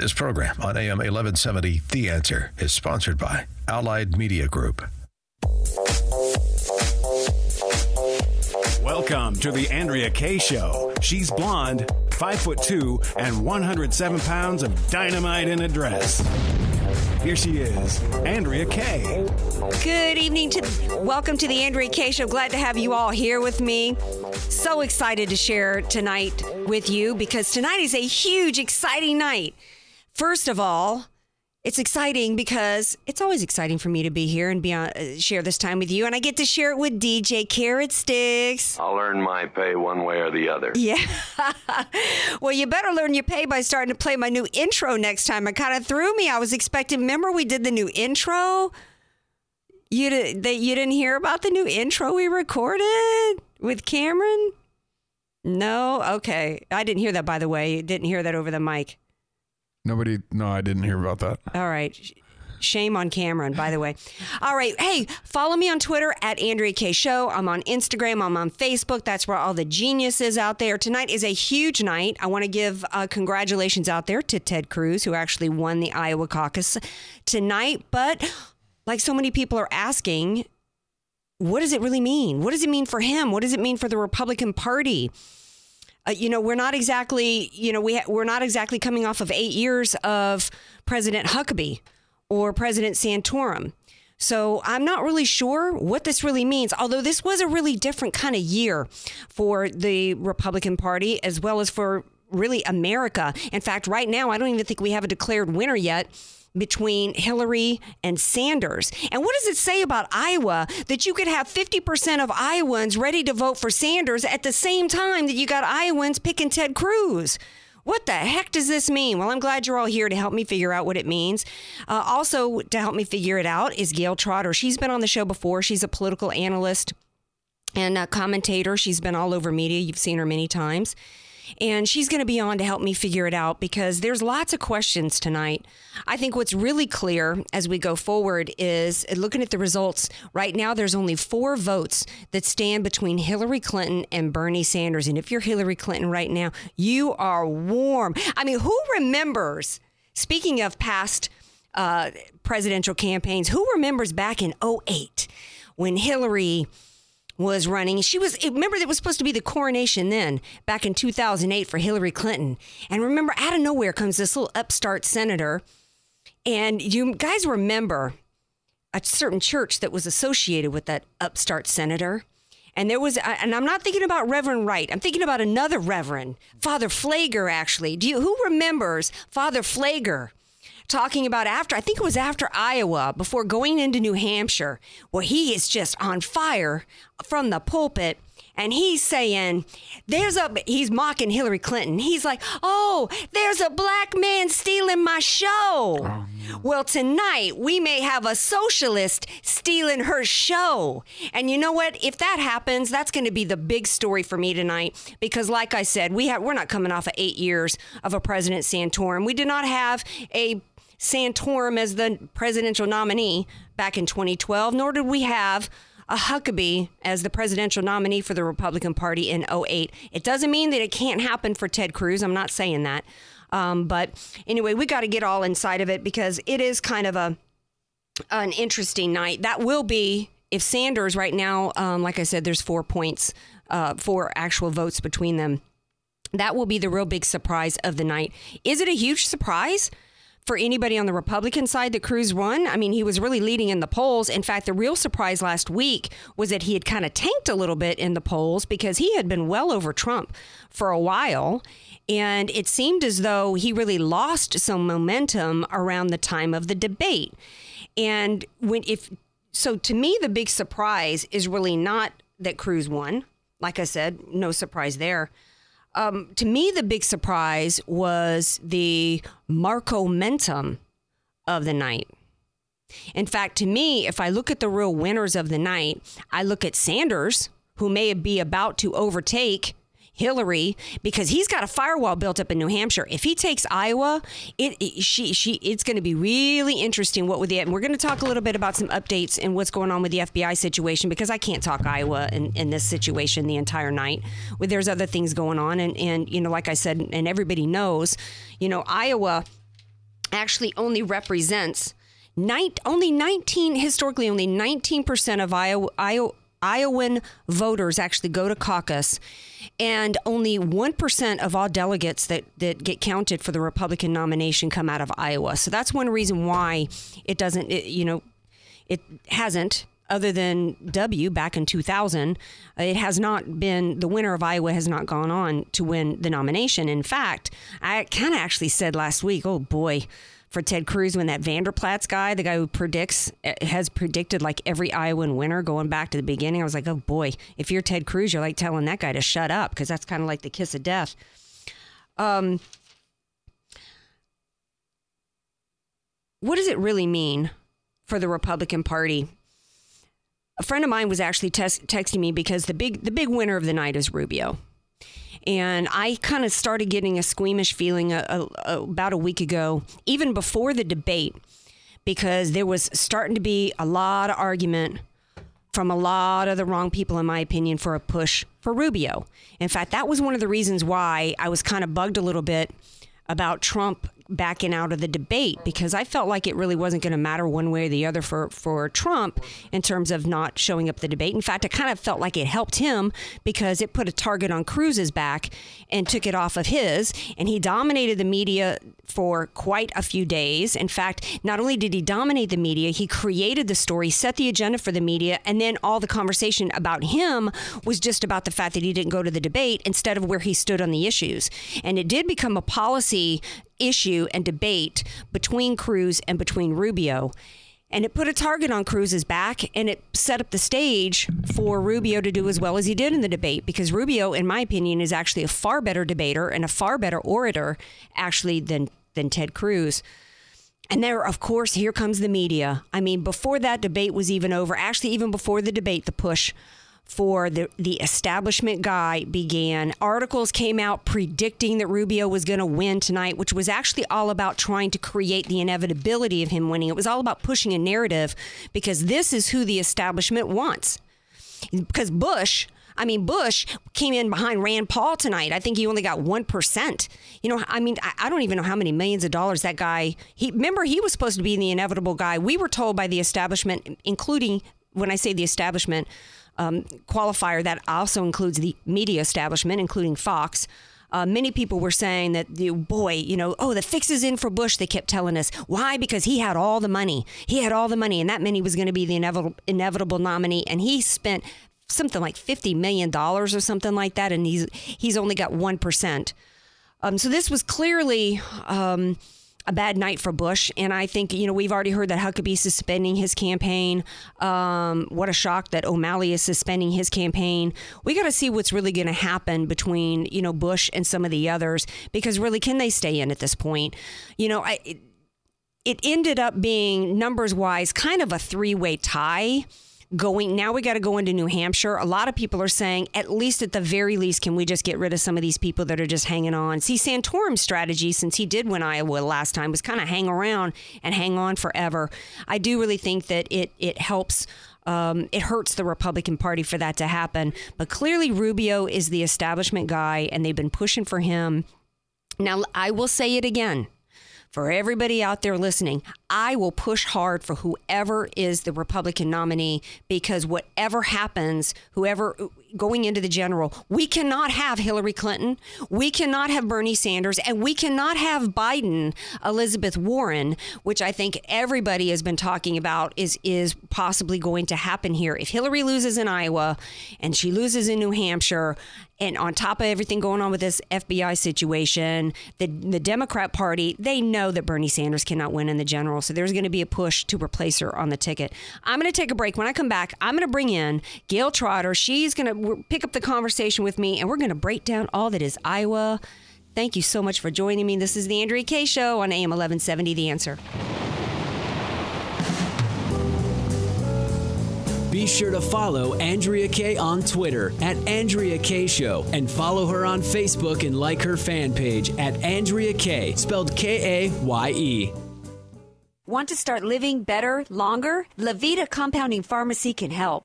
This program on AM 1170, The Answer, is sponsored by Allied Media Group. Welcome to the Andrea Kaye Show. She's blonde, five foot two, and 107 pounds of dynamite in a dress. Here she is, Andrea Kaye. Good evening to welcome to the Andrea Kaye Show. Glad to have you all here with me. So excited to share tonight with you because tonight is a huge, exciting night. First of all, it's exciting because it's always exciting for me to be here and be on, uh, share this time with you, and I get to share it with DJ Carrot Sticks. I'll earn my pay one way or the other. Yeah. well, you better learn your pay by starting to play my new intro next time. It kind of threw me. I was expecting. Remember, we did the new intro. You did, that you didn't hear about the new intro we recorded with Cameron? No. Okay, I didn't hear that. By the way, didn't hear that over the mic. Nobody, no, I didn't hear about that. All right. Shame on Cameron, by the way. All right. Hey, follow me on Twitter at Andrea Kaye Show. I'm on Instagram. I'm on Facebook. That's where all the genius is out there. Tonight is a huge night. I want to give uh, congratulations out there to Ted Cruz, who actually won the Iowa caucus tonight. But like so many people are asking, what does it really mean? What does it mean for him? What does it mean for the Republican Party? Uh, you know, we're not exactly, you know, we ha- we're not exactly coming off of eight years of President Huckabee or President Santorum. So I'm not really sure what this really means, although this was a really different kind of year for the Republican Party as well as for really America. In fact, right now, I don't even think we have a declared winner yet between Hillary and Sanders. And what does it say about Iowa that you could have 50% of Iowans ready to vote for Sanders at the same time that you got Iowans picking Ted Cruz? What the heck does this mean? Well, I'm glad you're all here to help me figure out what it means. Uh, also, to help me figure it out is Gail Trotter. She's been on the show before. She's a political analyst and a commentator. She's been all over media. You've seen her many times and she's going to be on to help me figure it out because there's lots of questions tonight. I think what's really clear as we go forward is looking at the results. Right now, there's only four votes that stand between Hillary Clinton and Bernie Sanders. And if you're Hillary Clinton right now, you are warm. I mean, who remembers, speaking of past uh, presidential campaigns, who remembers back in 08 when Hillary was running. She was, remember, it was supposed to be the coronation then, back in 2008 for Hillary Clinton. And remember, out of nowhere comes this little upstart senator. And you guys remember a certain church that was associated with that upstart senator. And there was, and I'm not thinking about Reverend Wright. I'm thinking about another Reverend, Father Pfleger. actually. Do you, who remembers Father Pfleger? Talking about after, I think it was after Iowa, before going into New Hampshire, where he is just on fire from the pulpit. And he's saying, there's a, he's mocking Hillary Clinton. He's like, oh, there's a black man stealing my show. Oh, well, tonight we may have a socialist stealing her show. And you know what? If that happens, that's going to be the big story for me tonight. Because, like I said, we have, we're not coming off of eight years of a President Santorum. We did not have a Santorum as the presidential nominee back in 2012, nor did we have a Huckabee as the presidential nominee for the Republican Party in 08. It doesn't mean that it can't happen for Ted Cruz. I'm not saying that. Um, but anyway, we got to get all inside of it because it is kind of a an interesting night. That will be if Sanders right now, um, like I said, there's four points, uh, four actual votes between them. That will be the real big surprise of the night. Is it a huge surprise? For anybody on the Republican side that Cruz won. I mean, he was really leading in the polls. In fact, the real surprise last week was that he had kind of tanked a little bit in the polls because he had been well over Trump for a while. And it seemed as though he really lost some momentum around the time of the debate. And when, if, so to me, the big surprise is really not that Cruz won. Like I said, no surprise there. Um, to me, the big surprise was the Marcomentum of the night. In fact, to me, if I look at the real winners of the night, I look at Sanders, who may be about to overtake Hillary because he's got a firewall built up in New Hampshire. If he takes Iowa, it, it she she it's going to be really interesting what with the and we're going to talk a little bit about some updates and what's going on with the FBI situation because I can't talk Iowa in, in this situation the entire night. Well, there's other things going on and and you know like I said and everybody knows, you know Iowa actually only represents nine, only 19 historically only 19% of Iowa, Iowa Iowan voters actually go to caucus, and only 1% of all delegates that, that get counted for the Republican nomination come out of Iowa. So that's one reason why it doesn't, it, you know, it hasn't, other than W back in 2000, it has not been, the winner of Iowa has not gone on to win the nomination. In fact, I kind of actually said last week, oh boy, for Ted Cruz when that Vander Plaats guy, the guy who predicts, eh, has predicted like every Iowan winner going back to the beginning. I was like, oh boy, if you're Ted Cruz, you're like telling that guy to shut up because that's kind of like the kiss of death. Um, what does it really mean for the Republican Party? A friend of mine was actually texting me because the big the big winner of the night is Rubio. And I kind of started getting a squeamish feeling a, a, a, about a week ago, even before the debate, because there was starting to be a lot of argument from a lot of the wrong people, in my opinion, for a push for Rubio. In fact, that was one of the reasons why I was kind of bugged a little bit about Trump backing out of the debate because I felt like it really wasn't going to matter one way or the other for, for Trump in terms of not showing up the debate. In fact, I kind of felt like it helped him because it put a target on Cruz's back and took it off of his. And he dominated the media for quite a few days. In fact, not only did he dominate the media, he created the story, set the agenda for the media, and then all the conversation about him was just about the fact that he didn't go to the debate instead of where he stood on the issues. And it did become a policy issue and debate between Cruz and between Rubio. And it put a target on Cruz's back and it set up the stage for Rubio to do as well as he did in the debate because Rubio, in my opinion, is actually a far better debater and a far better orator, actually, than, than Ted Cruz. And there, of course, here comes the media. I mean, before that debate was even over, actually, even before the debate, the push for the, the establishment guy began. Articles came out predicting that Rubio was going to win tonight, which was actually all about trying to create the inevitability of him winning. It was all about pushing a narrative because this is who the establishment wants. Because Bush, I mean, Bush came in behind Rand Paul tonight. I think he only got 1%. You know, I mean, I, I don't even know how many millions of dollars that guy, he, remember, he was supposed to be the inevitable guy. We were told by the establishment, including when I say the establishment, um, qualifier that also includes the media establishment, including Fox. Uh, many people were saying that the boy, you know, oh, the fix is in for Bush. They kept telling us why because he had all the money. He had all the money, and that he was going to be the inevitable inevitable nominee. And he spent something like fifty million dollars or something like that, and he's he's only got one percent. Um, so this was clearly. Um, a bad night for Bush. And I think, you know, we've already heard that Huckabee suspending his campaign. Um, what a shock that O'Malley is suspending his campaign. We got to see what's really going to happen between, you know, Bush and some of the others because really, can they stay in at this point? You know, I. It, it ended up being numbers wise kind of a three way tie going now we got to go into New Hampshire. A lot of people are saying at least at the very least can we just get rid of some of these people that are just hanging on. See Santorum's strategy since he did win Iowa last time was kind of hang around and hang on forever. I do really think that it it helps um, it hurts the Republican Party for that to happen. But clearly, Rubio is the establishment guy, and they've been pushing for him. Now, I will say it again for everybody out there listening, I will push hard for whoever is the Republican nominee because whatever happens, whoever going into the general, we cannot have Hillary Clinton, we cannot have Bernie Sanders, and we cannot have Biden, Elizabeth Warren, which I think everybody has been talking about is is possibly going to happen here. If Hillary loses in Iowa and she loses in New Hampshire, and on top of everything going on with this FBI situation, the the Democrat Party, they know that Bernie Sanders cannot win in the general, so there's going to be a push to replace her on the ticket. I'm going to take a break. When I come back, I'm going to bring in Gail Trotter. She's going to pick up the conversation with me, and we're going to break down all that is Iowa. Thank you so much for joining me. This is the Andrea Kaye Show on AM 1170 The Answer. Be sure to follow Andrea Kaye on Twitter at Andrea Kaye Show and follow her on Facebook and like her fan page at Andrea Kaye, spelled K A Y E. Want to start living better, longer? Levita Compounding Pharmacy can help.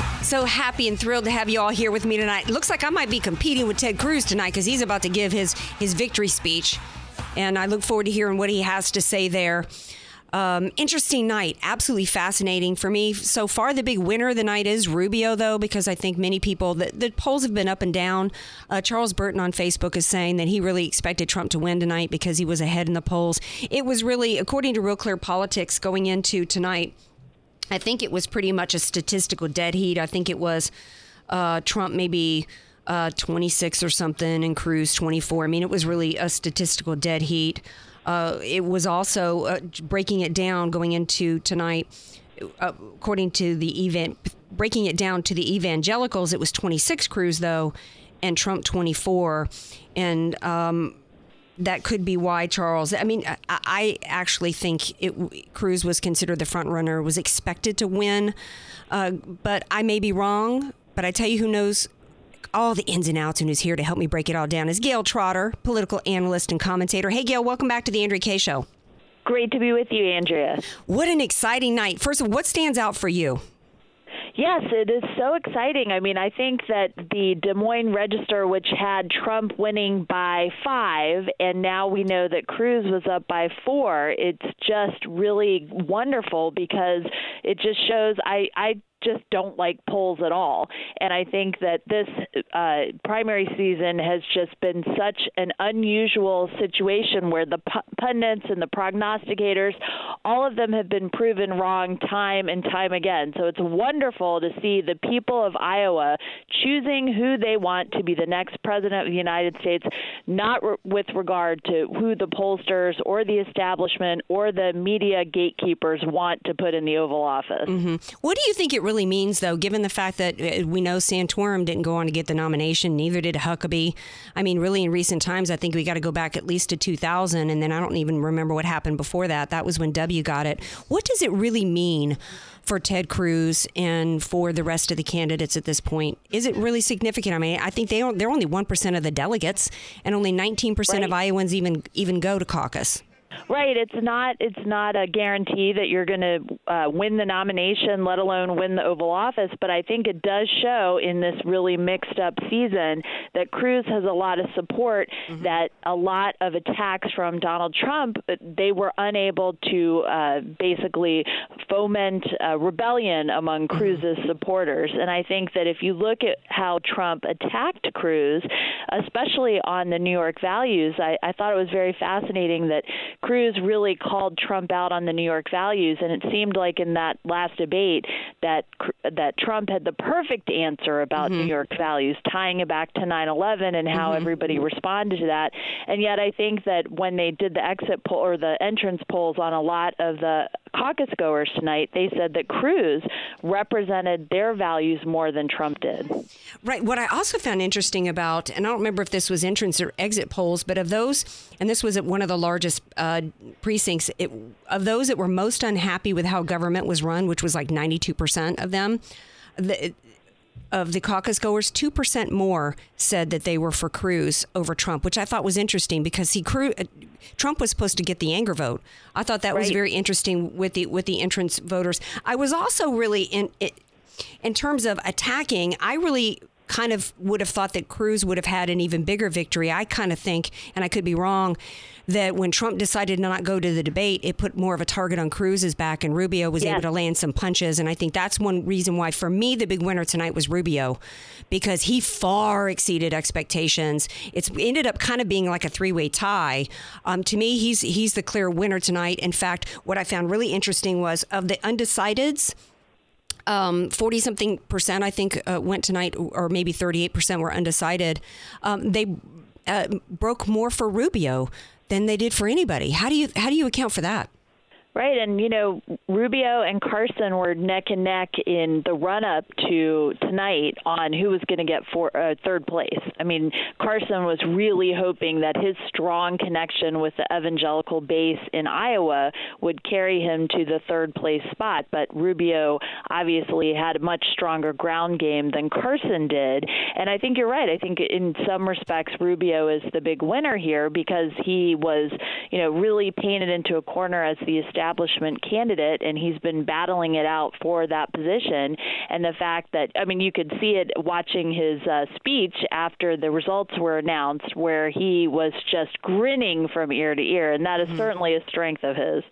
So happy and thrilled to have you all here with me tonight. Looks like I might be competing with Ted Cruz tonight because he's about to give his his victory speech, and I look forward to hearing what he has to say there. Um, interesting night, absolutely fascinating for me. So far, the big winner of the night is Rubio, though, because I think many people, the, the polls have been up and down. Uh, Charles Burton on Facebook is saying that he really expected Trump to win tonight because he was ahead in the polls. It was really, according to Real Clear Politics, going into tonight, I think it was pretty much a statistical dead heat. I think it was uh, Trump maybe uh, 26 or something and Cruz 24. I mean, it was really a statistical dead heat. Uh, it was also uh, breaking it down going into tonight. Uh, according to the event, breaking it down to the evangelicals, it was 26 Cruz though, and Trump 24, and um, that could be why Charles. I mean, I, I actually think it, Cruz was considered the front runner, was expected to win, uh, but I may be wrong. But I tell you, who knows all the ins and outs and who's here to help me break it all down is Gail Trotter, political analyst and commentator. Hey, Gail, welcome back to the Andrea Kaye Show. Great to be with you, Andrea. What an exciting night. First of all, what stands out for you? Yes, it is so exciting. I mean, I think that the Des Moines Register, which had Trump winning by five, and now we know that Cruz was up by four, it's just really wonderful because it just shows I, I just don't like polls at all. And I think that this uh, primary season has just been such an unusual situation where the pundits and the prognosticators, all of them have been proven wrong time and time again. So it's wonderful to see the people of Iowa choosing who they want to be the next president of the United States, not re- with regard to who the pollsters or the establishment or the media gatekeepers want to put in the Oval Office. Mm-hmm. What do you think it really really means, though, given the fact that uh, we know Santorum didn't go on to get the nomination, neither did Huckabee. I mean, really, in recent times, I think we got to go back at least to 2000, and then I don't even remember what happened before that. That was when W got it. What does it really mean? for Ted Cruz and for the rest of the candidates at this point? Is it really significant? I mean, I think they are, they're only one percent of the delegates, and only nineteen percent of Iowans even even go to caucus. Right. It's not. It's not a guarantee that you're going to uh, win the nomination, let alone win the Oval Office. But I think it does show in this really mixed up season that Cruz has a lot of support. Mm-hmm. That a lot of attacks from Donald Trump, they were unable to uh, basically foment rebellion among mm-hmm. Cruz's supporters. And I think that if you look at how Trump attacked Cruz, especially on the New York values, I, I thought it was very fascinating that Cruz really called Trump out on the New York values, and it seemed like in that last debate that that Trump had the perfect answer about mm-hmm. New York values, tying it back to 9/11 and how mm-hmm. everybody responded to that. And yet, I think that when they did the exit poll or the entrance polls on a lot of the caucus goers tonight, they said that Cruz represented their values more than Trump did. Right. What I also found interesting about, and I don't remember if this was entrance or exit polls, but of those, and this was at one of the largest uh, precincts, it, of those that were most unhappy with how government was run, which was like 92% of them, the, of the caucus goers, 2% more said that they were for Cruz over Trump, which I thought was interesting because he Cruz, uh, Trump was supposed to get the anger vote. I thought that was very interesting with the with the entrance voters. I was also really in it, in terms of attacking, I really kind of would have thought that Cruz would have had an even bigger victory. I kind of think, and I could be wrong, that when Trump decided to not go to the debate, it put more of a target on Cruz's back, and Rubio was Yes. able to land some punches. And I think that's one reason why, for me, the big winner tonight was Rubio, because he far exceeded expectations. It's ended up kind of being like a three-way tie. Um, to me, he's he's the clear winner tonight. In fact, what I found really interesting was of the undecideds um, 40 something percent, I think, uh, went tonight, or maybe 38 percent were undecided. Um, they uh, broke more for Rubio than they did for anybody. How do you how do you account for that? Right, and you know Rubio and Carson were neck and neck in the run-up to tonight on who was going to get for uh, third place. I mean, Carson was really hoping that his strong connection with the evangelical base in Iowa would carry him to the third place spot, but Rubio obviously had a much stronger ground game than Carson did, and I think you're right. I think in some respects Rubio is the big winner here because he was, you know, really painted into a corner as the establishment candidate, and he's been battling it out for that position. And the fact that, I mean, you could see it watching his uh, speech after the results were announced, where he was just grinning from ear to ear, and that is certainly a strength of his.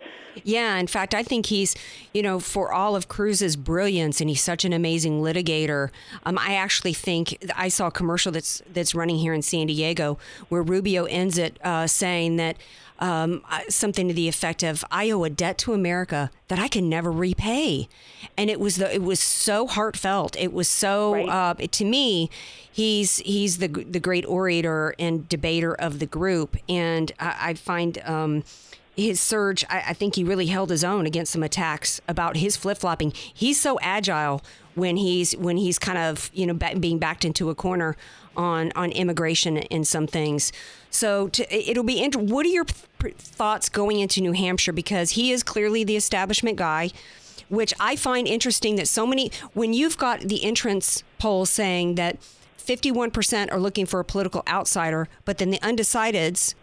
Yeah, in fact, I think he's, you know, for all of Cruz's brilliance, and he's such an amazing litigator. Um, I actually think I saw a commercial that's that's running here in San Diego where Rubio ends it uh, saying that um, something to the effect of "I owe a debt to America that I can never repay," and it was the it was so heartfelt. It was so uh, to me. He's he's the the great orator and debater of the group, and I, I find. Um, his surge, I, I think he really held his own against some attacks about his flip flopping. He's so agile when he's when he's kind of you know being backed into a corner on on immigration and some things. So to, it'll be. Int- what are your thoughts going into New Hampshire because he is clearly the establishment guy. Which I find interesting that so many, when you've got the entrance polls saying that 51% are looking for a political outsider, but then the undecideds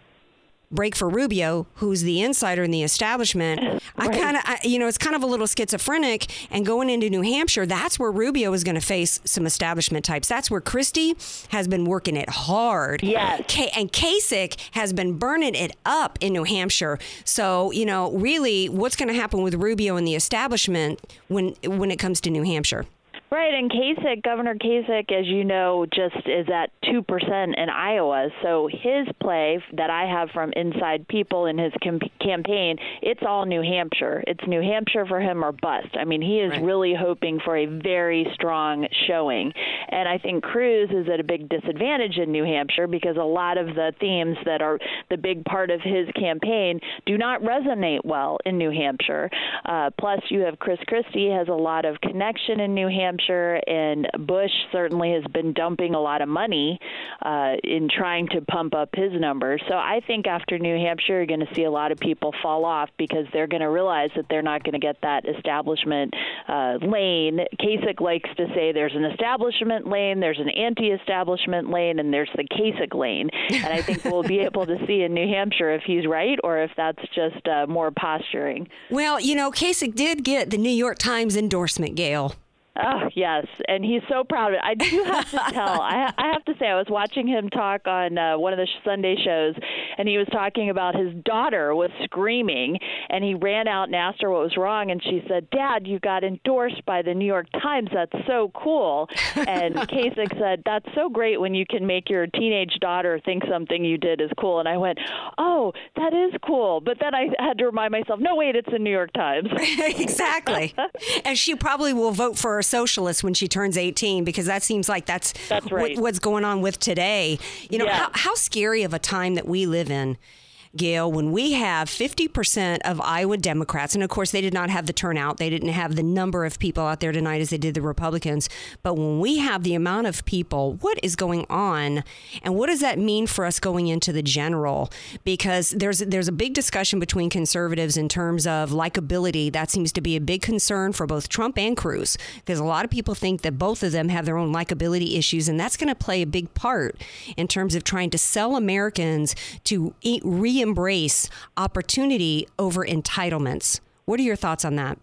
break for Rubio, who's the insider in the establishment. I kind of, you know, it's kind of a little schizophrenic. And going into New Hampshire, that's where Rubio is going to face some establishment types. That's where Christie has been working it hard. Yes. K- and Kasich has been burning it up in New Hampshire. So, you know, really, what's going to happen with Rubio and the establishment when when it comes to New Hampshire? Right, and Kasich, Governor Kasich, as you know, just is at 2% in Iowa. So his play that I have from inside people in his com- campaign, it's all New Hampshire. It's New Hampshire for him or bust. I mean, he is really hoping for a very strong showing. And I think Cruz is at a big disadvantage in New Hampshire because a lot of the themes that are the big part of his campaign do not resonate well in New Hampshire. Uh, plus, you have Chris Christie has a lot of connection in New Hampshire, and Bush certainly has been dumping a lot of money uh, in trying to pump up his numbers. So I think after New Hampshire, you're going to see a lot of people fall off because they're going to realize that they're not going to get that establishment uh, lane. Kasich likes to say there's an establishment lane, there's an anti-establishment lane, and there's the Kasich lane. And I think we'll be able to see in New Hampshire if he's right or if that's just uh, more posturing. Well, you know, Kasich did get the New York Times endorsement, Gail. Oh yes, and he's so proud of it. I do have to tell. I, I have to say, I was watching him talk on uh, one of the Sunday shows, and he was talking about his daughter was screaming, and he ran out and asked her what was wrong, and she said, "Dad, you got endorsed by the New York Times. That's so cool." And Kasich said, "That's so great when you can make your teenage daughter think something you did is cool." And I went, "Oh, that is cool," but then I had to remind myself, "No, wait, it's the New York Times." exactly. and she probably will vote for socialist when she turns 18 because that seems like that's, That's right. what, what's going on with today. You know, Yeah. how, how scary of a time that we live in. Gail, when we have 50% of Iowa Democrats, and of course they did not have the turnout, they didn't have the number of people out there tonight as they did the Republicans, but when we have the amount of people, what is going on, and what does that mean for us going into the general? Because there's there's a big discussion between conservatives in terms of likability. That seems to be a big concern for both Trump and Cruz, because a lot of people think that both of them have their own likability issues, and that's going to play a big part in terms of trying to sell Americans to re embrace opportunity over entitlements. What are your thoughts on that?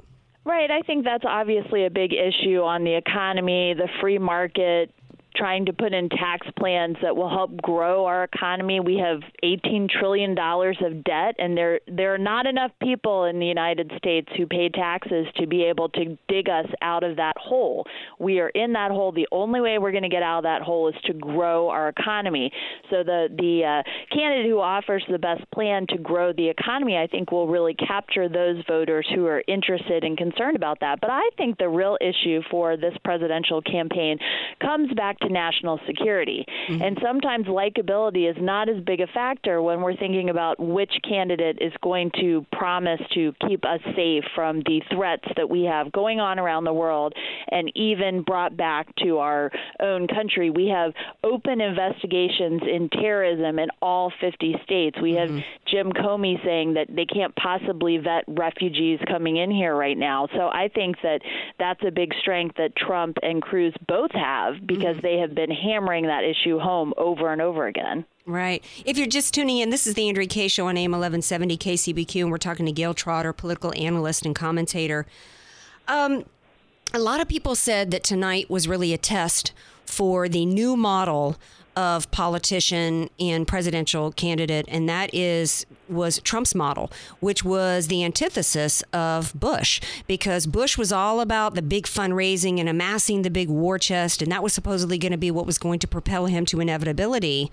Right. I think that's obviously a big issue on the economy, the free market, trying to put in tax plans that will help grow our economy. We have 18 trillion dollars of debt and there there are not enough people in the United States who pay taxes to be able to dig us out of that hole. We are in that hole. The only way we're going to get out of that hole is to grow our economy. So the the uh, candidate who offers the best plan to grow the economy, I think will really capture those voters who are interested and concerned about that. But I think the real issue for this presidential campaign comes back to national security. Mm-hmm. And sometimes likability is not as big a factor when we're thinking about which candidate is going to promise to keep us safe from the threats that we have going on around the world and even brought back to our own country. We have open investigations in terrorism in all 50 states. We have mm-hmm. Jim Comey saying that they can't possibly vet refugees coming in here right now. So I think that that's a big strength that Trump and Cruz both have because mm-hmm. they have been hammering that issue home over and over again. Right. If you're just tuning in, this is the Andrea Kaye Show on AM 1170 KCBQ, and we're talking to Gail Trotter, political analyst and commentator. Um, a lot of people said that tonight was really a test for the new model of politician and presidential candidate, and that is was Trump's model, which was the antithesis of Bush, because Bush was all about the big fundraising and amassing the big war chest, and that was supposedly going to be what was going to propel him to inevitability.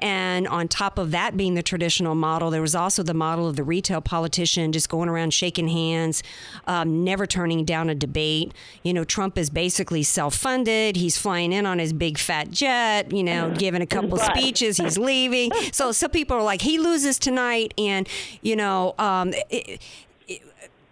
And on top of that being the traditional model, there was also the model of the retail politician just going around shaking hands, um, never turning down a debate. You know, Trump is basically self funded, he's flying in on his big fat jet, you know, giving a couple speeches, he's leaving. So some people are like, he loses tonight and you know um, it,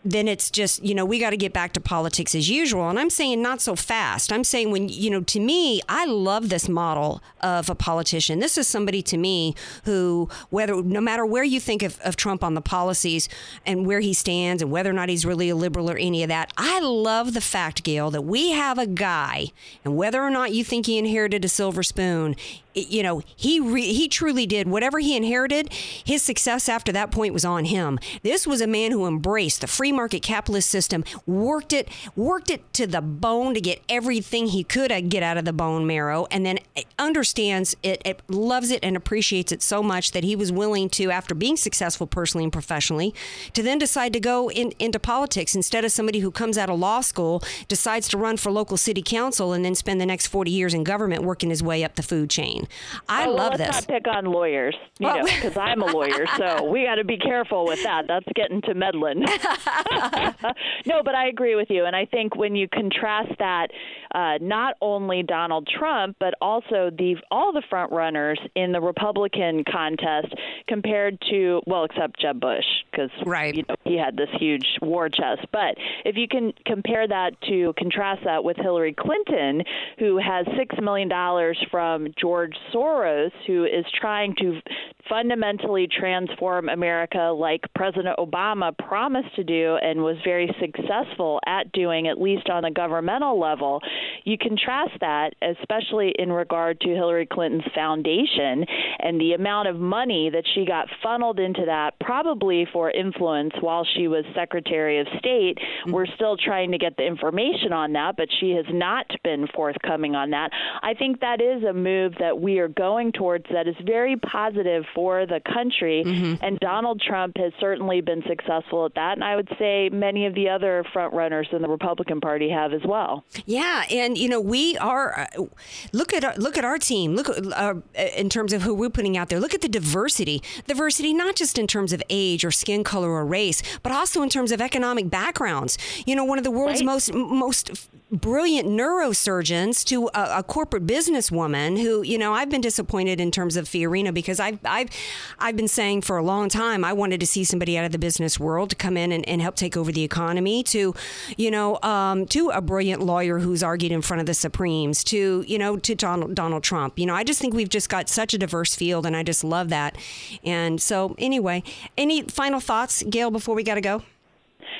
then it's just, you know, we got to get back to politics as usual. And I'm saying not so fast. I'm saying when, you know, to me, I love this model of a politician. This is somebody to me who, whether, no matter where you think of, of Trump on the policies and where he stands and whether or not he's really a liberal or any of that, I love the fact, Gail, that we have a guy, and whether or not you think he inherited a silver spoon, you know, he re- he truly did whatever he inherited. His success after that point was on him. This was a man who embraced the free market capitalist system, worked it worked it to the bone to get everything he could uh, get out of the bone marrow, and then eh, understands it, it loves it and appreciates it so much that he was willing to, after being successful personally and professionally, to then decide to go in, into politics instead of somebody who comes out of law school, decides to run for local city council, and then spend the next forty years in government working his way up the food chain. I oh, love let's this. Not pick on lawyers, you well, know, because I'm a lawyer, so we got to be careful with that. That's getting to meddling. no, but I agree with you, and I think when you contrast that, uh, not only Donald Trump, but also the all the front runners in the Republican contest compared to well, except Jeb Bush, because right. you know he had this huge war chest. But if you can compare that to contrast that with Hillary Clinton, who has six million dollars from George Soros, who is trying to fundamentally transform America like President Obama promised to do and was very successful at doing, at least on a governmental level. You contrast that, especially in regard to Hillary Clinton's foundation and the amount of money that she got funneled into that, probably for influence while she was Secretary of State. Mm-hmm. We're still trying to get the information on that, but she has not been forthcoming on that. I think that is a move that we are going towards that is very positive for the country. Mm-hmm. And Donald Trump has certainly been successful at that. And I would say many of the other front runners in the Republican Party have as well. Yeah, and you know we are. Uh, look at our, look at our team. Look uh, in terms of who we're putting out there. Look at the diversity. Diversity not just in terms of age or skin color or race, but also in terms of economic backgrounds. You know, one of the world's right. most most brilliant neurosurgeons to a, a corporate businesswoman who, you know, I've been disappointed in terms of Fiorina because I've, I've I've been saying for a long time I wanted to see somebody out of the business world to come in and, and help take over the economy. To, you know, um, to a brilliant lawyer who's argued in front of the Supremes. To you know, to Donald Donald Trump. You know, I just think we've just got such a diverse field, and I just love that. And so, anyway, any final thoughts, Gail, before we got to go?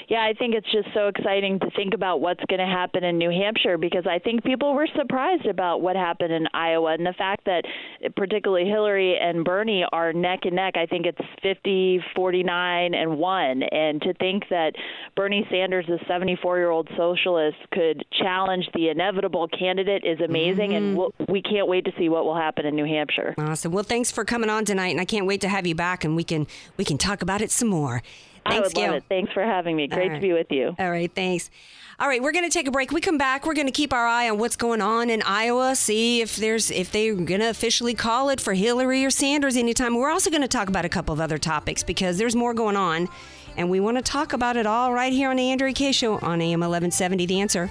Yeah, I think it's just so exciting to think about what's going to happen in New Hampshire because I think people were surprised about what happened in Iowa and the fact that particularly Hillary and Bernie are neck and neck. I think it's 50, 49, and 1. And to think that Bernie Sanders, a 74 year old socialist, could challenge the inevitable candidate is amazing. Mm-hmm. And we'll, we can't wait to see what will happen in New Hampshire. Awesome. Well, thanks for coming on tonight. And I can't wait to have you back and we can, we can talk about it some more. Thanks, I would Gail. love it. Thanks for having me. Great right. to be with you. All right, thanks. All right, we're going to take a break. We come back. We're going to keep our eye on what's going on in Iowa. See if there's if they're going to officially call it for Hillary or Sanders anytime. We're also going to talk about a couple of other topics because there's more going on, and we want to talk about it all right here on the Andrea Kaye Show on AM 1170. The answer.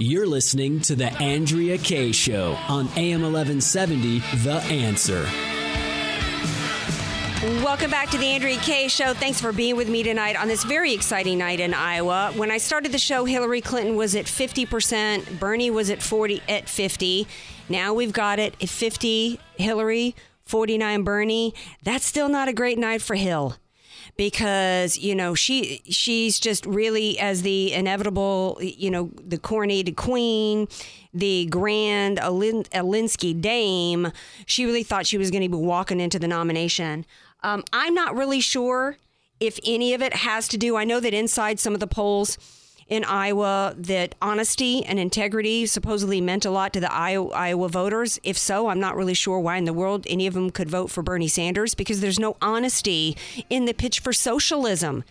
You're listening to The Andrea Kaye Show on AM 1170, The Answer. Welcome back to the Andrea Kaye Show. Thanks for being with me tonight on this very exciting night in Iowa. When I started the show, Hillary Clinton was at 50%, Bernie was at 40 at 50. Now we've got it at 50 Hillary, 49 Bernie. That's still not a great night for Hill because you know she she's just really as the inevitable you know the coronated queen the grand Alin- Alinsky dame she really thought she was going to be walking into the nomination. Um, i'm not really sure if any of it has to do i know that inside some of the polls in Iowa that honesty and integrity supposedly meant a lot to the Iowa, voters. If so, I'm not really sure why in the world any of them could vote for Bernie Sanders because there's no honesty in the pitch for socialism.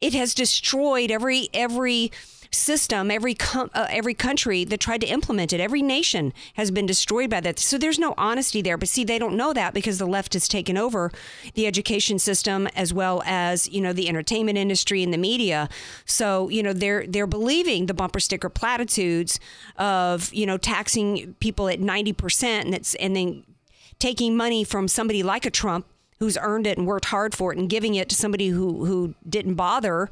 It has destroyed every every system, every com- uh, every country that tried to implement it, every nation has been destroyed by that. So there's no honesty there. But see, they don't know that because the left has taken over the education system as well as you know the entertainment industry and the media. So you know they're they're believing the bumper sticker platitudes of you know taxing people at ninety percent and it's and then taking money from somebody like a Trump who's earned it and worked hard for it and giving it to somebody who who didn't bother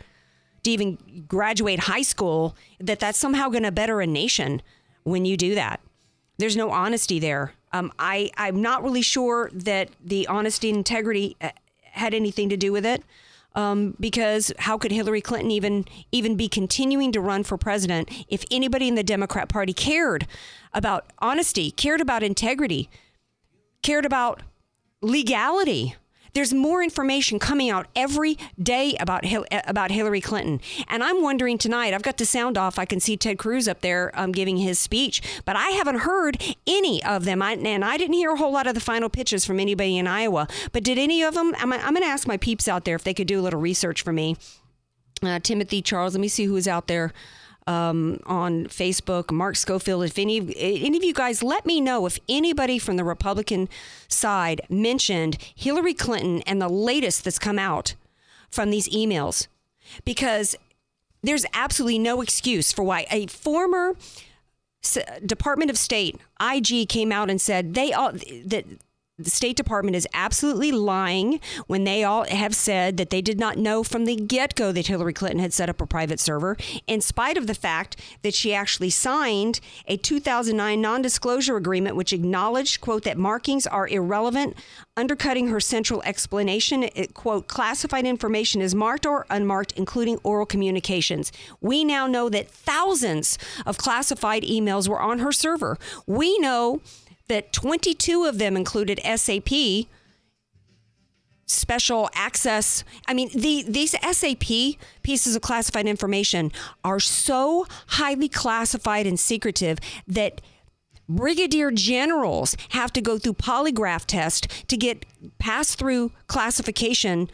to even graduate high school, that that's somehow going to better a nation when you do that. There's no honesty there. Um, I I'm not really sure that the honesty and integrity uh, had anything to do with it. Um, because how could Hillary Clinton even even be continuing to run for president if anybody in the Democrat Party cared about honesty, cared about integrity, cared about legality? There's more information coming out every day about about Hillary Clinton, and I'm wondering tonight. I've got the sound off. I can see Ted Cruz up there um, giving his speech, but I haven't heard any of them. I, and I didn't hear a whole lot of the final pitches from anybody in Iowa. But did any of them? I'm, I'm going to ask my peeps out there if they could do a little research for me. Uh, Timothy Charles. Let me see who's out there um, on Facebook, Mark Schofield. If any any of you guys, let me know if anybody from the Republican side mentioned Hillary Clinton and the latest that's come out from these emails, because there's absolutely no excuse for why a former Department of State IG came out and said they all that the State Department is absolutely lying when they all have said that they did not know from the get go that Hillary Clinton had set up a private server, in spite of the fact that she actually signed a 2009 non disclosure agreement, which acknowledged, quote, that markings are irrelevant, undercutting her central explanation. It, quote, classified information is marked or unmarked, including oral communications. We now know that thousands of classified emails were on her server. We know that 22 of them included SAP special access. I mean, the, these SAP pieces of classified information are so highly classified and secretive that brigadier generals have to go through polygraph test to get pass through classification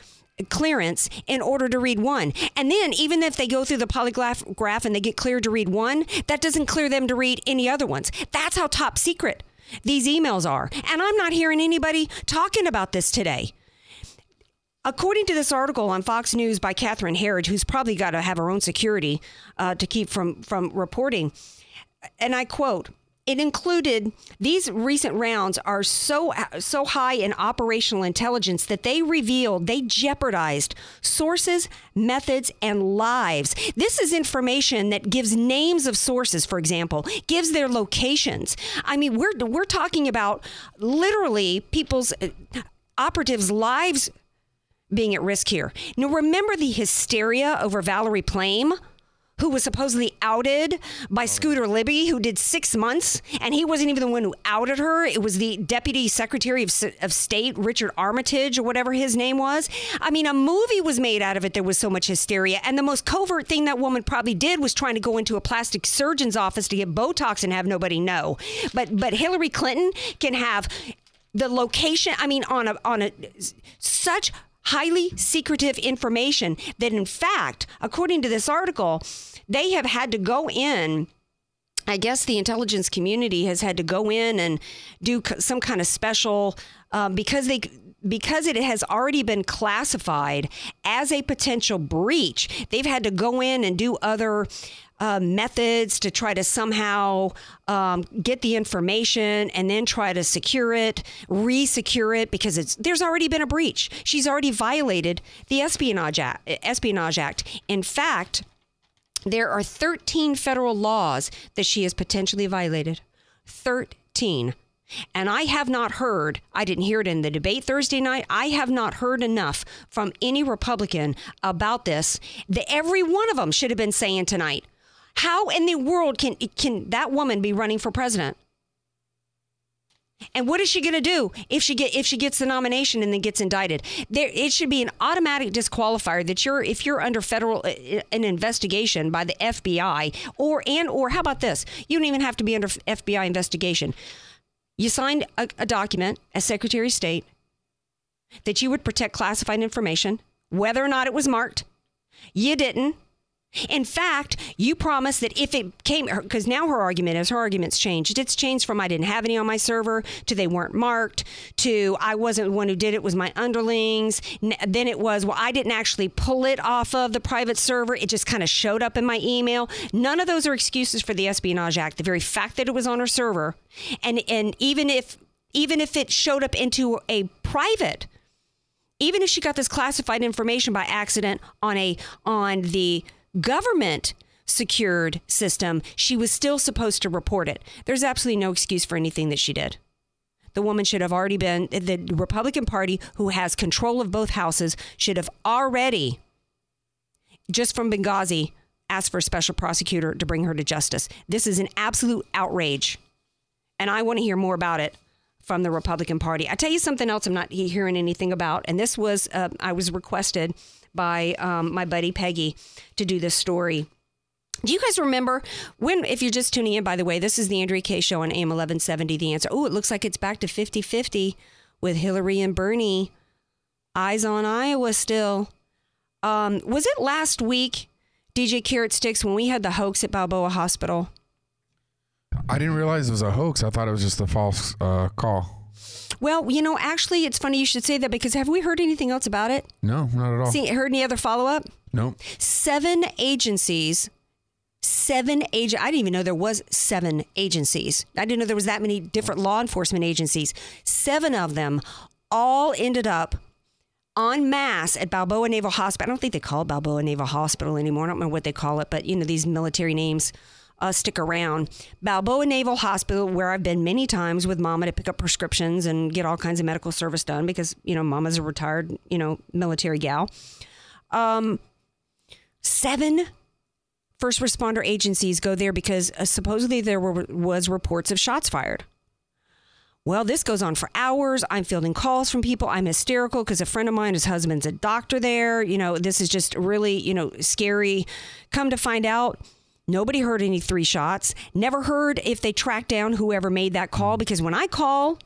clearance in order to read one. And then even if they go through the polygraph graph and they get cleared to read one, that doesn't clear them to read any other ones. That's how top secret these emails are. And I'm not hearing anybody talking about this today. According to this article on Fox News by Catherine Herridge, who's probably got to have her own security uh, to keep from, from reporting, and I quote, it included these recent rounds are so so high in operational intelligence that they revealed they jeopardized sources, methods, and lives. This is information that gives names of sources, for example, gives their locations. I mean, we're we're talking about literally people's uh, operatives' lives being at risk here. Now, remember the hysteria over Valerie Plame? Who was supposedly outed by oh. Scooter Libby, who did six months, and he wasn't even the one who outed her. It was the Deputy Secretary of, of State, Richard Armitage, or whatever his name was. I mean, a movie was made out of it. There was so much hysteria. And the most covert thing that woman probably did was trying to go into a plastic surgeon's office to get Botox and have nobody know. But but Hillary Clinton can have the location. I mean, on a on a such highly secretive information that, in fact, according to this article, they have had to go in. I guess the intelligence community has had to go in and do some kind of special um, because they because it has already been classified as a potential breach. They've had to go in and do other uh, methods to try to somehow um, get the information and then try to secure it, re-secure it because it's there's already been a breach. She's already violated the Espionage Act. Espionage Act. In fact, there are 13 federal laws that she has potentially violated. 13. And I have not heard, I didn't hear it in the debate Thursday night. I have not heard enough from any Republican about this. that every one of them should have been saying tonight, how in the world can can that woman be running for president? And what is she going to do if she get if she gets the nomination and then gets indicted? There, it should be an automatic disqualifier that you're if you're under federal uh, uh an investigation by the FBI or and or how about this? You don't even have to be under FBI investigation. You signed a, a document as Secretary of State that you would protect classified information, whether or not it was marked. You didn't. In fact, you promised that if it came, because now her argument is her argument's changed. It's changed from I didn't have any on my server to they weren't marked to I wasn't the one who did it, was my underlings. Then it was, well, I didn't actually pull it off of the private server. It just kind of showed up in my email. None of those are excuses for the Espionage Act. The very fact that it was on her server, and and even if even if it showed up into a private even if she got this classified information by accident on a on the government secured system, she was still supposed to report it. There's absolutely no excuse for anything that she did. The woman should have already been, the Republican Party, who has control of both houses, should have already, just from Benghazi, asked for a special prosecutor to bring her to justice. This is an absolute outrage. And I want to hear more about it from the Republican Party. I tell you something else I'm not hearing anything about, and this was uh, I was requested by um, my buddy Peggy to do this story. Do you guys remember when, if you're just tuning in, by the way, this is the Andrea Kaye Show on AM 1170, The Answer. Oh, it looks like it's back to 50 50 with Hillary and Bernie. Eyes on Iowa still. Um, was it last week, DJ Carrot Sticks, when we had the hoax at Balboa Hospital? I didn't realize it was a hoax. I thought it was just a false uh, call. Well, you know, actually, it's funny you should say that because have we heard anything else about it? No, not at all. See, heard any other follow up? Nope. Seven agencies seven agent I didn't even know there was seven agencies. I didn't know there was that many different law enforcement agencies. Seven of them all ended up en masse at Balboa Naval Hospital. I don't think they call it Balboa Naval Hospital anymore. I don't know what they call it, but you know these military names uh, stick around. Balboa Naval Hospital, where I've been many times with Mama to pick up prescriptions and get all kinds of medical service done because you know Mama's a retired you know military gal. Um, seven first responder agencies go there because uh, supposedly there were, was reports of shots fired. Well, this goes on for hours. I'm fielding calls from people. I'm hysterical because a friend of mine, his husband's a doctor there. You know, this is just really, you know, scary. Come to find out, nobody heard any three shots. Never heard if they tracked down whoever made that call because when I call,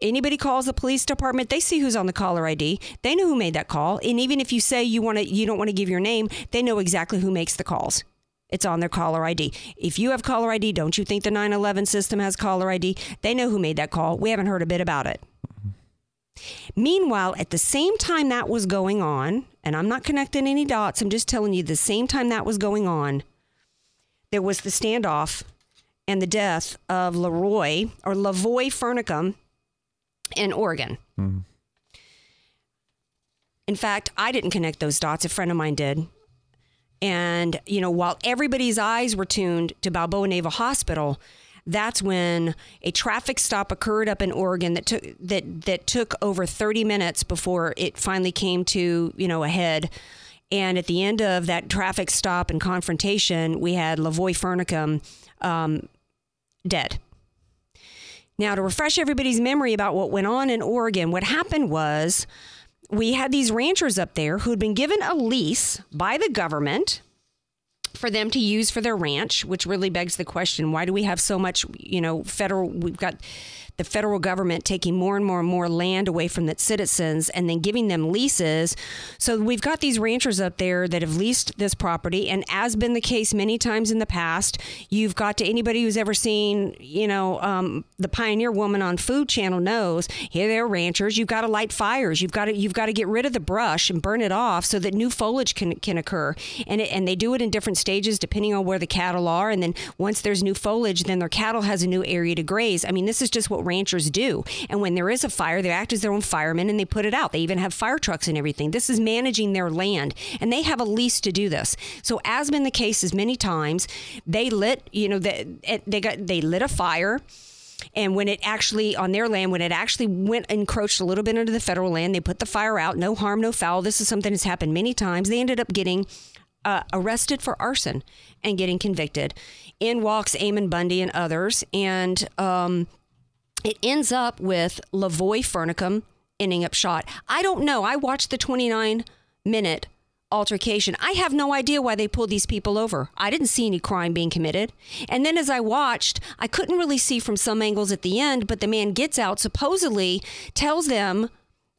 anybody calls the police department, they see who's on the caller ID. They know who made that call. And even if you say you want to, you don't want to give your name, they know exactly who makes the calls. It's on their caller ID. If you have caller ID, don't you think the 911 system has caller ID? They know who made that call. We haven't heard a bit about it. Meanwhile, at the same time that was going on, and I'm not connecting any dots, I'm just telling you the same time that was going on, there was the standoff and the death of Leroy or Lavoy Finicum in Oregon. Mm. In fact, I didn't connect those dots. A friend of mine did. And, you know, while everybody's eyes were tuned to Balboa Naval Hospital, that's when a traffic stop occurred up in Oregon that took that that took over 30 minutes before it finally came to, you know, a head. And at the end of that traffic stop and confrontation, we had Lavoy Finicum um, dead. Now, to refresh everybody's memory about what went on in Oregon, what happened was we had these ranchers up there who had been given a lease by the government for them to use for their ranch, which really begs the question why do we have so much, you know, federal? We've got the federal government taking more and more and more land away from its citizens and then giving them leases. So we've got these ranchers up there that have leased this property. And as been the case many times in the past, you've got to anybody who's ever seen, you know, um, the Pioneer Woman on Food Channel knows here they're ranchers. You've got to light fires. You've got to you've got to get rid of the brush and burn it off so that new foliage can can occur. And it, and they do it in different stages depending on where the cattle are. And then once there's new foliage, then their cattle has a new area to graze. I mean, this is just what ranchers do. And when there is a fire, they act as their own firemen and they put it out. They even have fire trucks and everything. This is managing their land, and they have a lease to do this. So, as been the case as many times, they lit, you know, they, they got they lit a fire and when it actually on their land when it actually went encroached a little bit into the federal land they put the fire out no harm no foul this is something that's happened many times they ended up getting uh, arrested for arson and getting convicted in walks Ammon Bundy and others and um, it ends up with Lavoy Finicum ending up shot. I don't know. I watched the 29 minute altercation. I have no idea why they pulled these people over. I didn't see any crime being committed. And then as I watched, I couldn't really see from some angles at the end, but the man gets out, supposedly tells them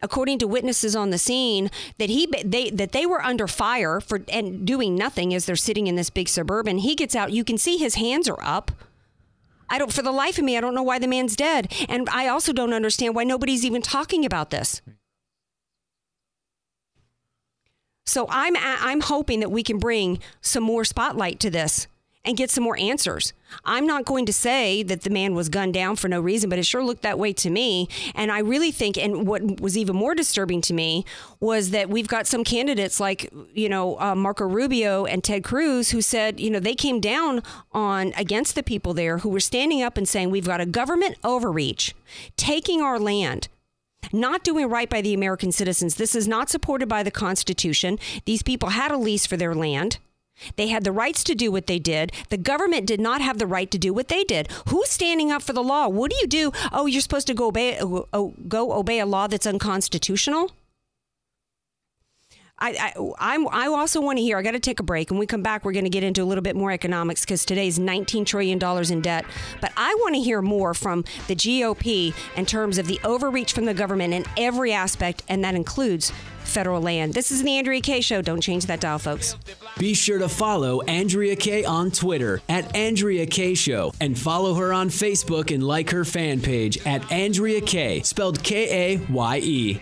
according to witnesses on the scene that he they that they were under fire for and doing nothing as they're sitting in this big suburban. He gets out, you can see his hands are up I don't, for the life of me, I don't know why the man's dead. And I also don't understand why nobody's even talking about this. So I'm, I'm hoping that we can bring some more spotlight to this and get some more answers. I'm not going to say that the man was gunned down for no reason, but it sure looked that way to me. And I really think, and what was even more disturbing to me was that we've got some candidates like, you know, uh, Marco Rubio and Ted Cruz who said, you know, they came down on against the people there who were standing up and saying, we've got a government overreach, taking our land not doing right by the American citizens. This is not supported by the Constitution. These people had a lease for their land. They had the rights to do what they did. The government did not have the right to do what they did. Who's standing up for the law? What do you do? Oh, you're supposed to go obey, oh, go obey a law that's unconstitutional? I, I, I also want to hear. I got to take a break. When we come back, we're going to get into a little bit more economics because today's $19 trillion in debt. But I want to hear more from the GOP in terms of the overreach from the government in every aspect, and that includes federal land. This is the Andrea Kaye Show. Don't change that dial, folks. Be sure to follow Andrea Kaye on Twitter at Andrea Kaye Show and follow her on Facebook and like her fan page at Andrea Kaye, spelled K A Y E.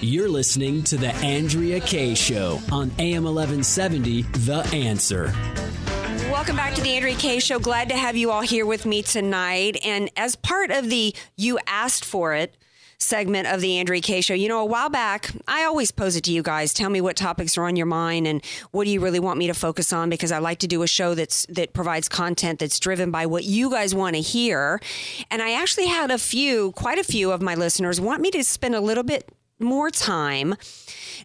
You're listening to The Andrea Kaye Show on AM 1170, The Answer. Welcome back to the Andrea Kaye Show. Glad to have you all here with me tonight. And as part of the You Asked For It segment of the Andrea Kaye Show, you know, a while back, I always pose it to you guys. Tell me what topics are on your mind and what do you really want me to focus on because I like to do a show that's that provides content that's driven by what you guys want to hear. And I actually had a few, quite a few of my listeners want me to spend a little bit more time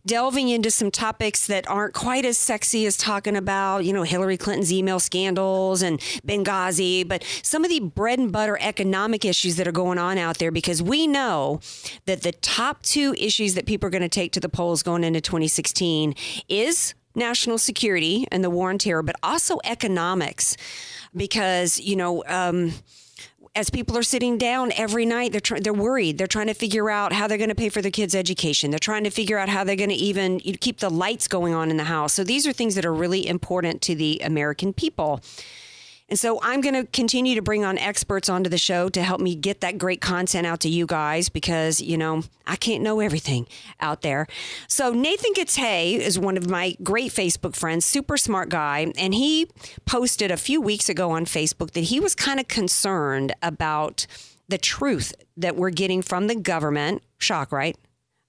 delving into some topics that aren't quite as sexy as talking about, you know, Hillary Clinton's email scandals and Benghazi, but some of the bread and butter economic issues that are going on out there because we know that the top two issues that people are going to take to the polls going into 2016 is national security and the war on terror, but also economics. Because, you know, um, as people are sitting down every night, they're they're worried. They're trying to figure out how they're going to pay for their kids' education. They're trying to figure out how they're going to even keep the lights going on in the house. So these are things that are really important to the American people. And so I'm going to continue to bring on experts onto the show to help me get that great content out to you guys because, you know, I can't know everything out there. So Nathan Gattay is one of my great Facebook friends, super smart guy. And he posted a few weeks ago on Facebook that he was kind of concerned about the truth that we're getting from the government. Shock, right?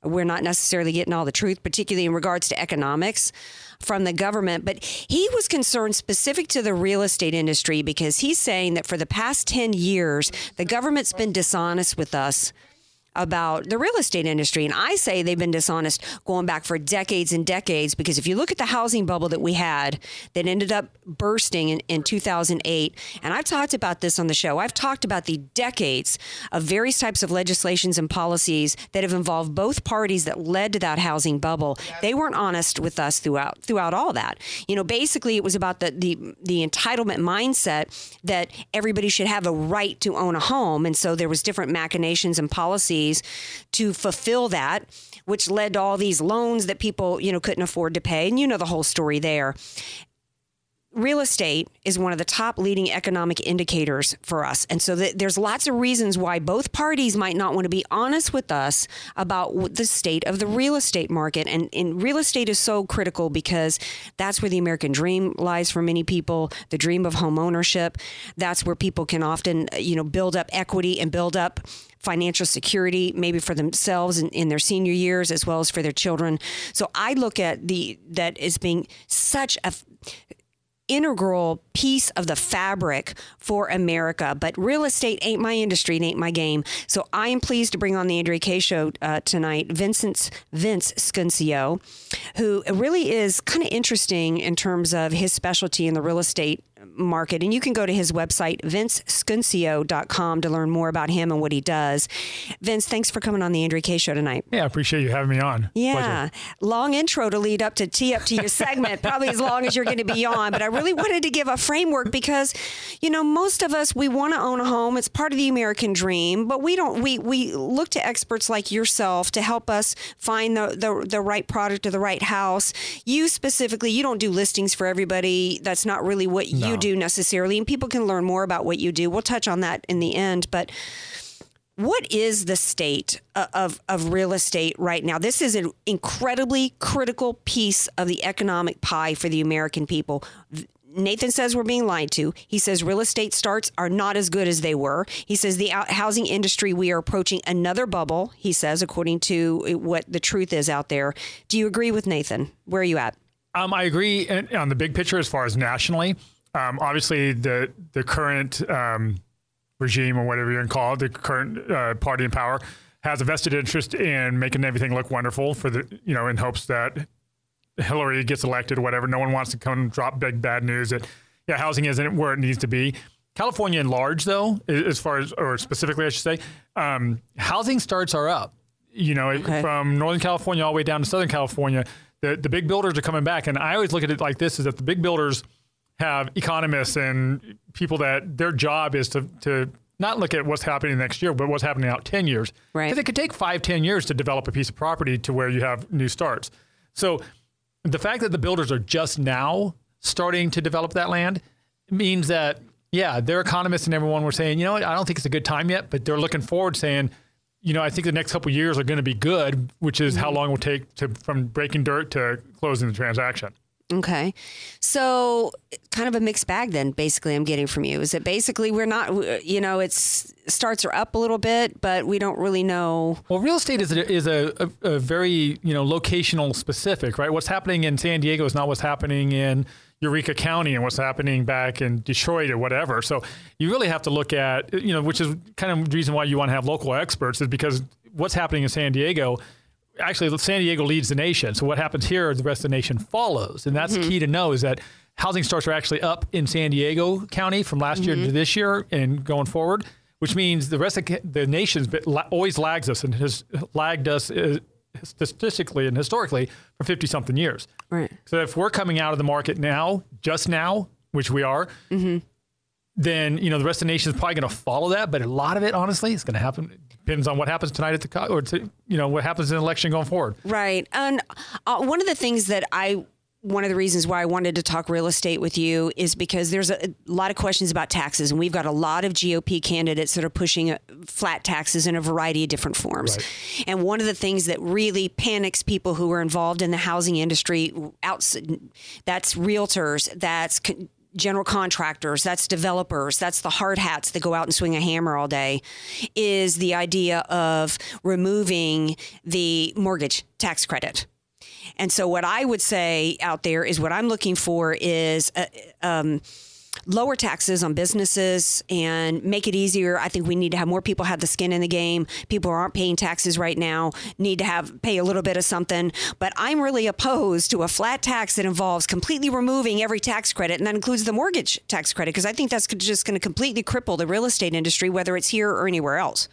We're not necessarily getting all the truth, particularly in regards to economics from the government. But he was concerned specific to the real estate industry because he's saying that for the past 10 years, the government's been dishonest with us about the real estate industry. And I say they've been dishonest going back for decades and decades because if you look at the housing bubble that we had that ended up bursting in, in 2008, and I've talked about this on the show, I've talked about the decades of various types of legislations and policies that have involved both parties that led to that housing bubble. They weren't honest with us throughout throughout all that. You know, basically it was about the the, the entitlement mindset that everybody should have a right to own a home. And so there was different machinations and policies to fulfill that, which led to all these loans that people, you know, couldn't afford to pay. And you know the whole story there real estate is one of the top leading economic indicators for us. And so th- there's lots of reasons why both parties might not want to be honest with us about the state of the real estate market. And, and real estate is so critical because that's where the American dream lies for many people, the dream of home ownership. That's where people can often, you know, build up equity and build up financial security, maybe for themselves in, in, their senior years as well as for their children. So I look at the that as being such a integral piece of the fabric for America. But real estate ain't my industry, it ain't my game. So I am pleased to bring on the Andrea Kaye Show uh, tonight, Vincent Vince Scuncio, who really is kind of interesting in terms of his specialty in the real estate market. And you can go to his website, vincescuncio.com, to learn more about him and what he does. Vince, thanks for coming on the Andrea Kaye Show tonight. Yeah, I appreciate you having me on. Yeah. Pleasure. Long intro to lead up to tee up to your segment, probably as long as you're going to be on. But I really wanted to give a framework because, you know, most of us, we want to own a home. It's part of the American dream, but we don't, we, we look to experts like yourself to help us find the, the, the right product or the right house. You specifically, you don't do listings for everybody. That's not really what no. you do necessarily. And people can learn more about what you do. We'll touch on that in the end. But what is the state of, of real estate right now? This is an incredibly critical piece of the economic pie for the American people. Nathan says we're being lied to. He says real estate starts are not as good as they were. He says the housing industry, we are approaching another bubble, he says, according to what the truth is out there. Do you agree with Nathan? Where are you at? Um, I agree on the big picture as far as nationally. Um, obviously, the, the current um, regime, or whatever you can call it, the current uh, party in power, has a vested interest in making everything look wonderful for the, you know, in hopes that Hillary gets elected or whatever. No one wants to come and drop big bad news that yeah, housing isn't where it needs to be. California, in large, though, as far as or specifically, I should say, um, housing starts are up. You know, okay. from Northern California all the way down to Southern California, the the big builders are coming back, and I always look at it like this: is that the big builders have economists and people that their job is to to not look at what's happening next year, but what's happening out 10 years. Right. Because it could take five, 10 years to develop a piece of property to where you have new starts. So the fact that the builders are just now starting to develop that land means that yeah, their economists and everyone were saying, you know what, I don't think it's a good time yet, but they're looking forward saying, you know, I think the next couple years are going to be good, which is mm-hmm. how long it will take to from breaking dirt to closing the transaction. Okay. So, kind of a mixed bag then basically I'm getting from you. Is it basically we're not you know, it's starts are up a little bit, but we don't really know. Well, real estate is a, is a, a, a very, you know, locational specific, right? What's happening in San Diego is not what's happening in Eureka County and what's happening back in Detroit or whatever. So, you really have to look at, you know, which is kind of the reason why you want to have local experts is because what's happening in San Diego actually San Diego leads the nation. So what happens here, the rest of the nation follows, and that's mm-hmm. key to know is that housing starts are actually up in San Diego County from last mm-hmm. year to mm-hmm. this year and going forward, which means the rest of the nation's always lags us and has lagged us uh, statistically and historically for 50 something years. Right. So if we're coming out of the market now, just now, which we are, mm-hmm. Then you know the rest of the nation is probably going to follow that. But a lot of it, honestly, is going to happen depends on what happens tonight at the or to, you know what happens in the election going forward. Right, and uh, one of the things that I one of the reasons why I wanted to talk real estate with you is because there's a, a, lot of questions about taxes, and we've got a lot of GOP candidates that are pushing uh, flat taxes in a variety of different forms. Right. And one of the things that really panics people who are involved in the housing industry, that's realtors, that's general contractors, that's developers, that's the hard hats that go out and swing a hammer all day, is the idea of removing the mortgage tax credit. And so, what I would say out there is what I'm looking for is. A, um, lower taxes on businesses and make it easier. I think we need to have more people have the skin in the game. People who aren't paying taxes right now need to have pay a little bit of something. But I'm really opposed to a flat tax that involves completely removing every tax credit, and that includes the mortgage tax credit, because I think that's just going to completely cripple the real estate industry, whether it's here or anywhere else.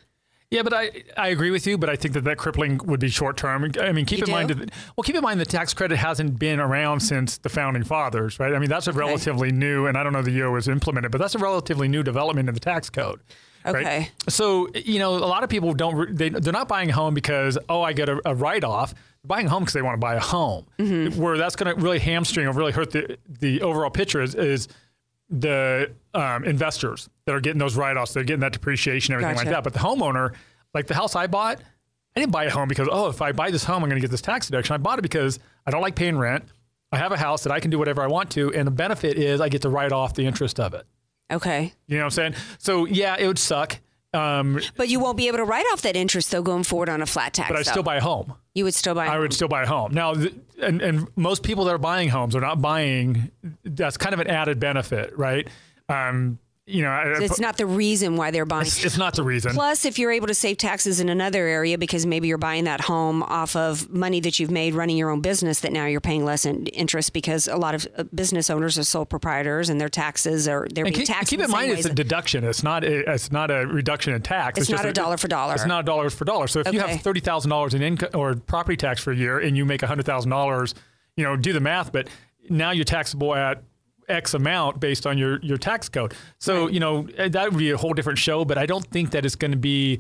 Yeah, but I, I agree with you, but I think that that crippling would be short term. I mean, keep you in do? mind that, well, keep in mind the tax credit hasn't been around since the founding fathers, right? I mean, that's a okay. relatively new, and I don't know the year it was implemented, but that's a relatively new development in the tax code. Okay. Right? So you know, a lot of people don't they they're not buying a home because oh I get a, a write off. They're buying a home because they want to buy a home. Mm-hmm. Where that's going to really hamstring or really hurt the the overall picture is, is the um, investors that are getting those write offs. They're getting that depreciation, everything gotcha. like that. But the homeowner like the house I bought, I didn't buy a home because, oh, if I buy this home, I'm going to get this tax deduction. I bought it because I don't like paying rent. I have a house that I can do whatever I want to. And the benefit is I get to write off the interest of it. Okay. You know what I'm saying? So, yeah, it would suck. Um, but you won't be able to write off that interest though going forward on a flat tax. But I still buy a home. You would still buy. I home. would still buy a home now, and and most people that are buying homes are not buying. That's kind of an added benefit, right? Um, you know, so it's not the reason why they're buying. It's, it's, not the reason. Plus, if you're able to save taxes in another area because maybe you're buying that home off of money that you've made running your own business, that now you're paying less in interest because a lot of uh, business owners are sole proprietors and their taxes are they're and being keep, taxed. Keep in mind, it's a deduction. It's not. A, it's not a reduction in tax. It's, it's not a dollar for dollar. It's not a dollar for dollar. So if okay. you have thirty thousand dollars in income or property tax for a year and you make hundred thousand dollars, you know, do the math. But now you're taxable at X amount based on your your tax code. So right. you know eh, that would be a whole different show. But I don't think that it's going to be.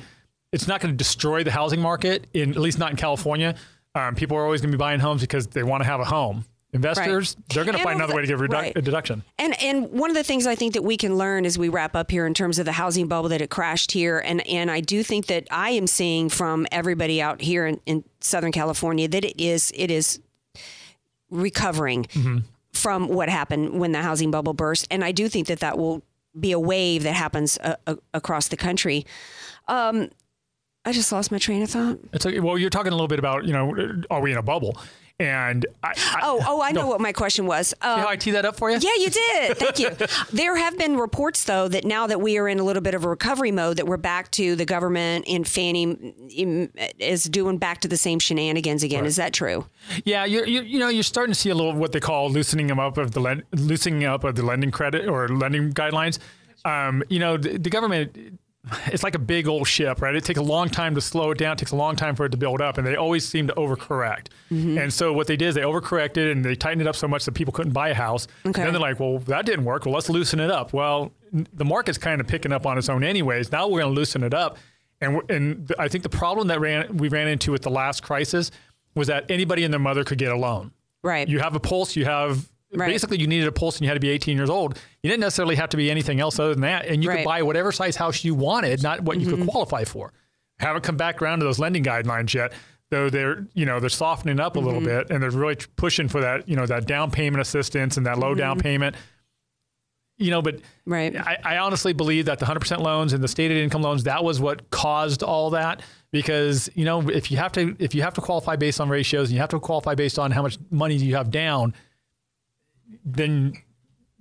It's not going to destroy the housing market in at least not in California. Um, people are always going to be buying homes because they want to have a home. Investors, right. they're going to find another way to give redu- right. a deduction. And and one of the things I think that we can learn as we wrap up here in terms of the housing bubble that it crashed here, and and I do think that I am seeing from everybody out here in, in Southern California that it is it is recovering. Mm-hmm from what happened when the housing bubble burst. And I do think that that will be a wave that happens uh, uh, across the country. Um, I just lost my train of thought. It's. Well, you're talking a little bit about, you know, are we in a bubble? And I, I, oh, oh, I know no. what my question was. Um, how I tee that up for you? Yeah, you did. Thank you. there have been reports, though, that now that we are in a little bit of a recovery mode, that we're back to the government and Fannie is doing back to the same shenanigans again. Right. Is that true? Yeah, you're, you're, you know you're starting to see a little what they call loosening them up of the loosening up of the lending credit or lending guidelines. Um, you know, the, the government it's like a big old ship, right? It takes a long time to slow it down. It takes a long time for it to build up, and they always seem to overcorrect. Mm-hmm. And so what they did is they overcorrected and they tightened it up so much that people couldn't buy a house. Okay. And then they're like, well, that didn't work. Well, let's loosen it up. Well, the market's kind of picking up on its own anyways. Now we're going to loosen it up. And, and I think the problem that ran, we ran into with the last crisis was that anybody and their mother could get a loan. Right. You have a pulse, you have Right. Basically, you needed a pulse and you had to be 18 years old. You didn't necessarily have to be anything else other than that. And you right. could buy whatever size house you wanted, not what you mm-hmm. could qualify for. Haven't come back around to those lending guidelines yet, though they're, you know, they're softening up a mm-hmm. little bit and they're really pushing for that, you know, that down payment assistance and that low mm-hmm. down payment. You know, but right. I, I honestly believe that the 100% loans and the stated income loans, that was what caused all that because you know if you have to if you have to qualify based on ratios and you have to qualify based on how much money you have down then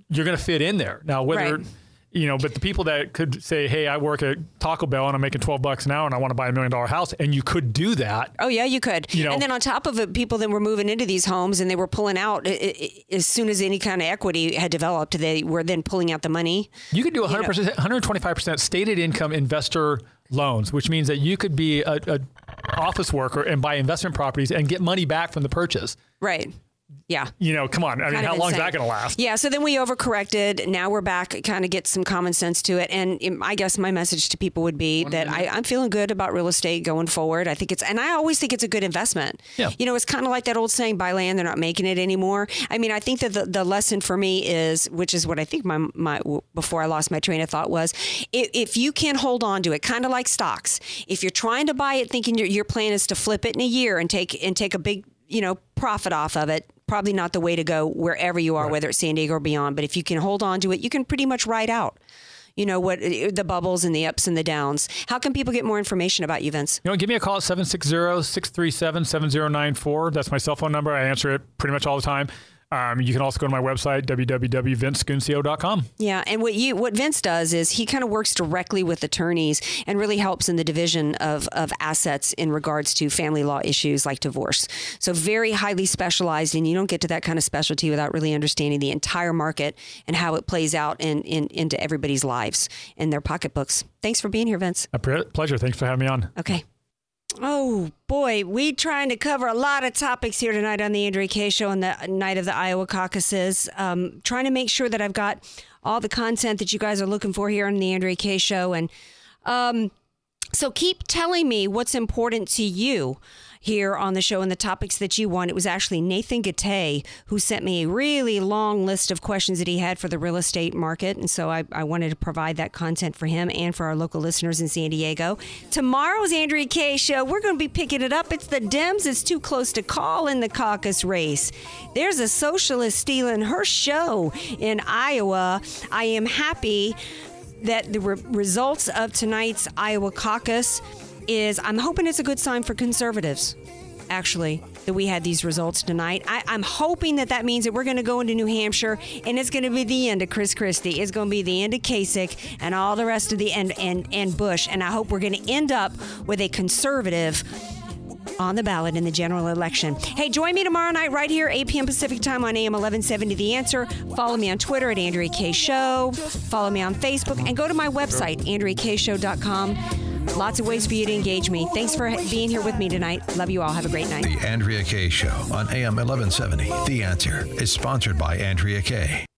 you're going to fit in there. Now, whether right. you know, but the people that could say, "Hey, I work at Taco Bell and I'm making 12 bucks an hour and I want to buy a million dollar house," and you could do that. Oh yeah, you could. You know, and then on top of it, people that were moving into these homes and they were pulling out as soon as any kind of equity had developed. They were then pulling out the money. You could do 100 percent, 125 percent stated income investor loans, which means that you could be a, a office worker and buy investment properties and get money back from the purchase. Right. Yeah. You know, come on. I mean, how long is that going to last? Yeah. So then we overcorrected. Now we're back, kind of get some common sense to it. And um, I guess my message to people would be One that I, am feeling good about real estate going forward. I think it's, and I always think it's a good investment. Yeah. You know, it's kind of like that old saying, buy land, they're not making it anymore. I mean, I think that the, the lesson for me is, which is what I think my, my, before I lost my train of thought was, if, if you can hold on to it, kind of like stocks, if you're trying to buy it thinking your, your plan is to flip it in a year and take, and take a big, you know, profit off of it, probably not the way to go wherever you are, right. whether it's San Diego or beyond. But if you can hold on to it, you can pretty much ride out. You know what the bubbles and the ups and the downs. How can people get more information about you, Vince? You know, give me a call at 760-637-7094. That's my cell phone number. I answer it pretty much all the time. Um, you can also go to my website www.vincescuncio.com. Yeah, and what you what Vince does is he kind of works directly with attorneys and really helps in the division of of assets in regards to family law issues like divorce. So very highly specialized, and you don't get to that kind of specialty without really understanding the entire market and how it plays out in, in into everybody's lives and their pocketbooks. Thanks for being here, Vince. A pleasure. Thanks for having me on. Okay. Oh boy, we trying to cover a lot of topics here tonight on the Andrea Kaye Show on the night of the Iowa caucuses. Um, trying to make sure that I've got all the content that you guys are looking for here on the Andrea Kaye Show, and um, so keep telling me what's important to you here on the show and the topics that you want. It was actually Nathan Gattay who sent me a really long list of questions that he had for the real estate market. And so I, I wanted to provide that content for him and for our local listeners in San Diego. Tomorrow's Andrea Kaye show, we're going to be picking it up. It's the Dems. It's too close to call in the caucus race. There's a socialist stealing her show in Iowa. I am happy that the re- results of tonight's Iowa caucus is I'm hoping it's a good sign for conservatives, actually. that we had these results tonight. I, I'm hoping that that means that we're going to go into New Hampshire and it's going to be the end of Chris Christie. It's going to be the end of Kasich and all the rest of the and and and Bush. And I hope we're going to end up with a conservative on the ballot in the general election. Hey, join me tomorrow night right here, 8 p.m. Pacific time on AM 1170 The Answer. Follow me on Twitter at Andrea Kaye Show. Follow me on Facebook and go to my website, AndreaKayeShow.com. Lots of ways for you to engage me. Thanks for being here with me tonight. Love you all. Have a great night. The Andrea Kaye Show on AM 1170 The Answer is sponsored by Andrea Kaye